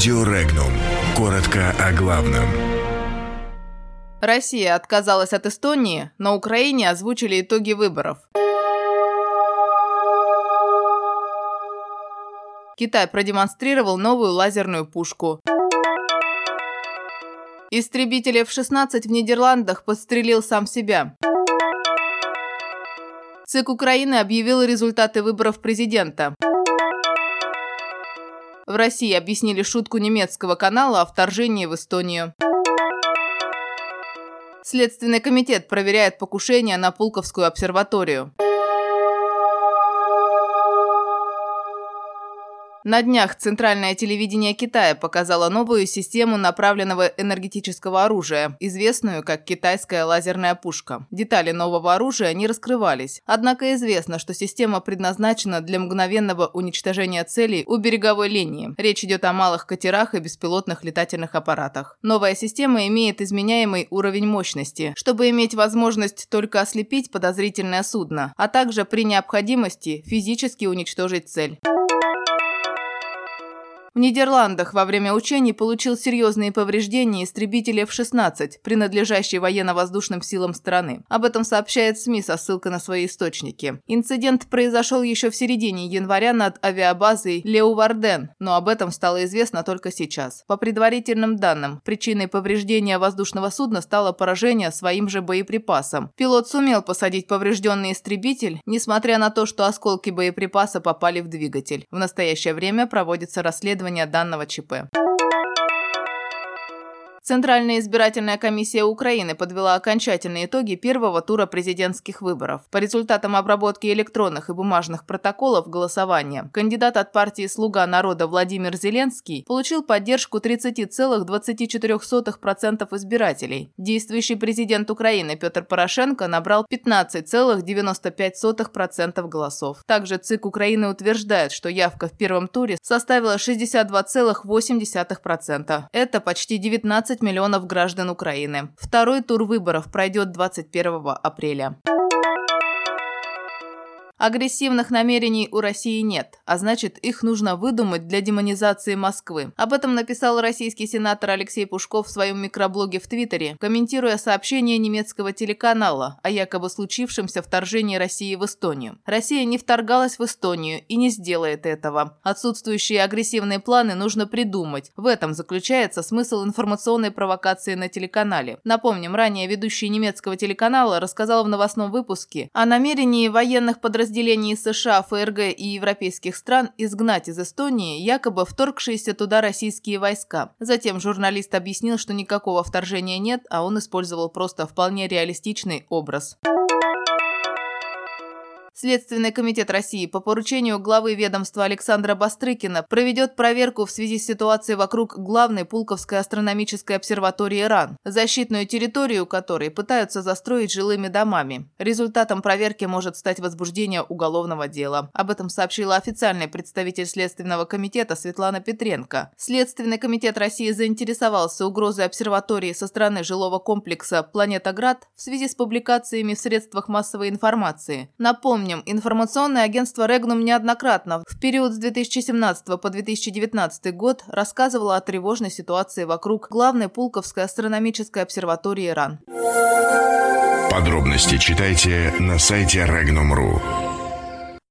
Радио Регнум. Коротко о главном. Россия отказалась от Эстонии, на Украине озвучили итоги выборов. Китай продемонстрировал новую лазерную пушку. Истребитель F-16 в Нидерландах подстрелил сам себя. ЦИК Украины объявил результаты выборов президента. В России объяснили шутку немецкого канала о вторжении в Эстонию. Следственный комитет проверяет покушение на Пулковскую обсерваторию. На днях Центральное телевидение Китая показало новую систему направленного энергетического оружия, известную как китайская лазерная пушка. Детали нового оружия не раскрывались. Однако известно, что система предназначена для мгновенного уничтожения целей у береговой линии. Речь идет о малых катерах и беспилотных летательных аппаратах. Новая система имеет изменяемый уровень мощности, чтобы иметь возможность только ослепить подозрительное судно, а также при необходимости физически уничтожить цель. В Нидерландах во время учений получил серьезные повреждения истребитель F-16, принадлежащий военно-воздушным силам страны. Об этом сообщает СМИ со ссылкой на свои источники. Инцидент произошел еще в середине января над авиабазой Леуварден, но об этом стало известно только сейчас. По предварительным данным, причиной повреждения воздушного судна стало поражение своим же боеприпасом. Пилот сумел посадить поврежденный истребитель, несмотря на то, что осколки боеприпаса попали в двигатель. В настоящее время проводится расследование расследования данного ЧП. Центральная избирательная комиссия Украины подвела окончательные итоги первого тура президентских выборов. По результатам обработки электронных и бумажных протоколов голосования, кандидат от партии «Слуга народа» Владимир Зеленский получил поддержку 30,24% избирателей. Действующий президент Украины Петр Порошенко набрал 15,95% голосов. Также ЦИК Украины утверждает, что явка в первом туре составила 62,8%. Это почти 19 15 миллионов граждан Украины. Второй тур выборов пройдет 21 апреля. Агрессивных намерений у России нет, а значит, их нужно выдумать для демонизации Москвы. Об этом написал российский сенатор Алексей Пушков в своем микроблоге в Твиттере, комментируя сообщение немецкого телеканала о якобы случившемся вторжении России в Эстонию. Россия не вторгалась в Эстонию и не сделает этого. Отсутствующие агрессивные планы нужно придумать. В этом заключается смысл информационной провокации на телеканале. Напомним, ранее ведущий немецкого телеканала рассказал в новостном выпуске о намерении военных подразделений подразделений США, ФРГ и европейских стран изгнать из Эстонии якобы вторгшиеся туда российские войска. Затем журналист объяснил, что никакого вторжения нет, а он использовал просто вполне реалистичный образ. Следственный комитет России по поручению главы ведомства Александра Бастрыкина проведет проверку в связи с ситуацией вокруг главной Пулковской астрономической обсерватории РАН, защитную территорию которой пытаются застроить жилыми домами. Результатом проверки может стать возбуждение уголовного дела. Об этом сообщила официальный представитель Следственного комитета Светлана Петренко. Следственный комитет России заинтересовался угрозой обсерватории со стороны жилого комплекса «Планетоград» в связи с публикациями в средствах массовой информации. Напомню, Напомним, информационное агентство «Регнум» неоднократно в период с 2017 по 2019 год рассказывало о тревожной ситуации вокруг главной Пулковской астрономической обсерватории РАН. Подробности читайте на сайте Regnum.ru.